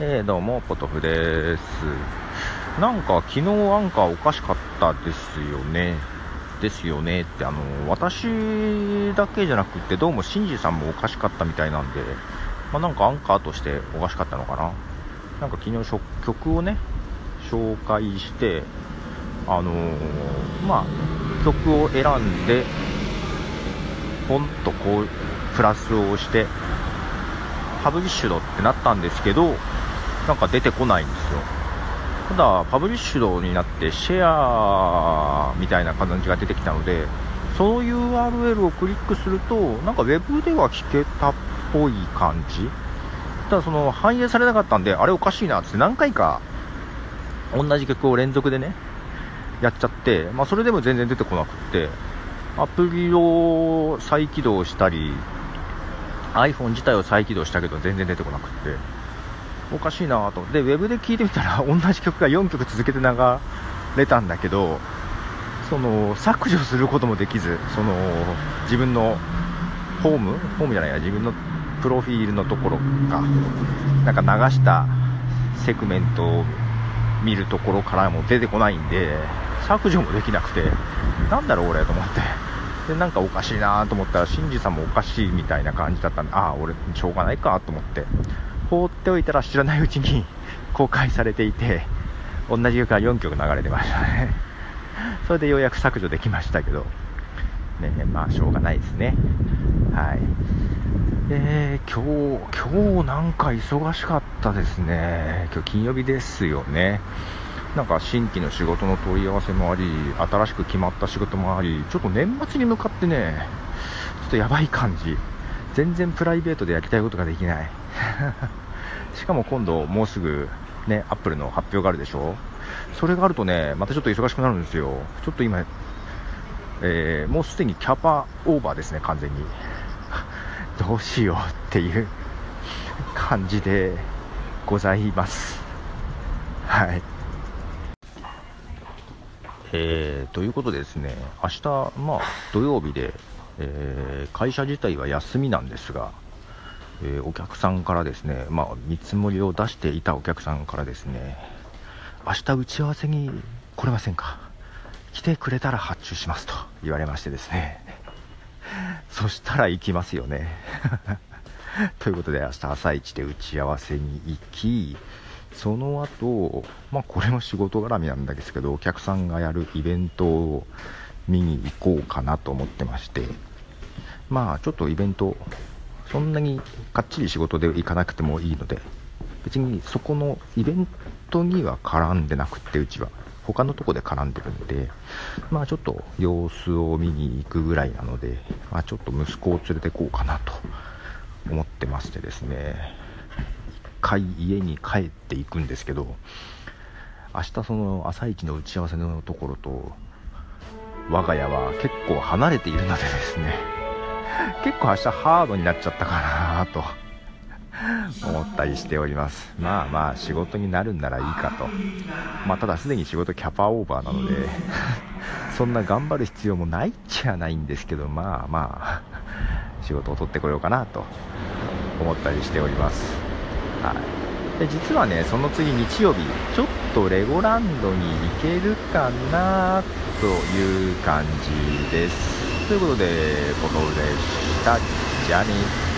えー、どうも、ポトフです。なんか、昨日アンカーおかしかったですよね。ですよねって、あの、私だけじゃなくて、どうも、シンジさんもおかしかったみたいなんで、まあ、なんかアンカーとしておかしかったのかな。なんか昨日曲をね、紹介して、あのーまあ、曲を選んで、ポンとこう、プラスを押して、パブリッシュドってなったんですけど、なんか出てこないんですよ。ただ、パブリッシュドになってシェアみたいな感じが出てきたので、その URL をクリックすると、なんかウェブでは聞けたっぽい感じ。ただその反映されなかったんで、あれおかしいなって何回か同じ曲を連続でね、やっちゃって、まあそれでも全然出てこなくって、アプリを再起動したり、iPhone 自体を再起動したけど全然出てこなくって、おかしいなと。で、ウェブで聞いてみたら 同じ曲が4曲続けて流れたんだけど、その、削除することもできず、その、自分のホームホームじゃないや、自分のプロフィールのところか、なんか流したセグメントを見るところからも出てこないんで、削除もできなくて、なんだろう俺と思って。で、なんかおかしいなと思ったら、シンジさんもおかしいみたいな感じだったんで、ああ、俺、しょうがないかと思って、放っておいたら知らないうちに 公開されていて、同じ曲が4曲流れてましたね。それでようやく削除できましたけど、ね、まあ、しょうがないですね。はい。えー、今日、今日なんか忙しかったですね。今日金曜日ですよね。なんか新規の仕事の問い合わせもあり、新しく決まった仕事もあり、ちょっと年末に向かってね、ちょっとやばい感じ。全然プライベートでやりたいことができない。しかも今度もうすぐね、アップルの発表があるでしょ？それがあるとね、またちょっと忙しくなるんですよ。ちょっと今、えーもうすでにキャパオーバーですね、完全に。どうしようっていう 感じでございます。はい。えーということでですね、明日、まあ、土曜日で、えー会社自体は休みなんですが、えーお客さんからですね、まあ、見積もりを出していたお客さんからですね、明日打ち合わせに来れませんか？来てくれたら発注しますと言われましてですね、そしたら行きますよね。ということで、明日朝一で打ち合わせに行き、その後、まあこれも仕事絡みなんですけど、お客さんがやるイベントを見に行こうかなと思ってまして、まあちょっとイベント、そんなにかっちり仕事で行かなくてもいいので、別にそこのイベントには絡んでなくって、うちは。他のとこで絡んでるんで、まあちょっと様子を見に行くぐらいなので、まあちょっと息子を連れて行こうかなと思ってましてですね、一回家に帰っていくんですけど、明日その朝一の打ち合わせのところと、我が家は結構離れているのでですね、結構明日ハードになっちゃったかなと思ったりしております。まあまあ仕事になるんならいいかと。まあただすでに仕事キャパオーバーなので、そんな頑張る必要もないっちゃないんですけど、まあまあ、仕事を取ってこようかなと思ったりしております。はい。で、実はね、その次日曜日、ちょっとレゴランドに行けるかなという感じです。ということで、ポトフでした。じゃあね。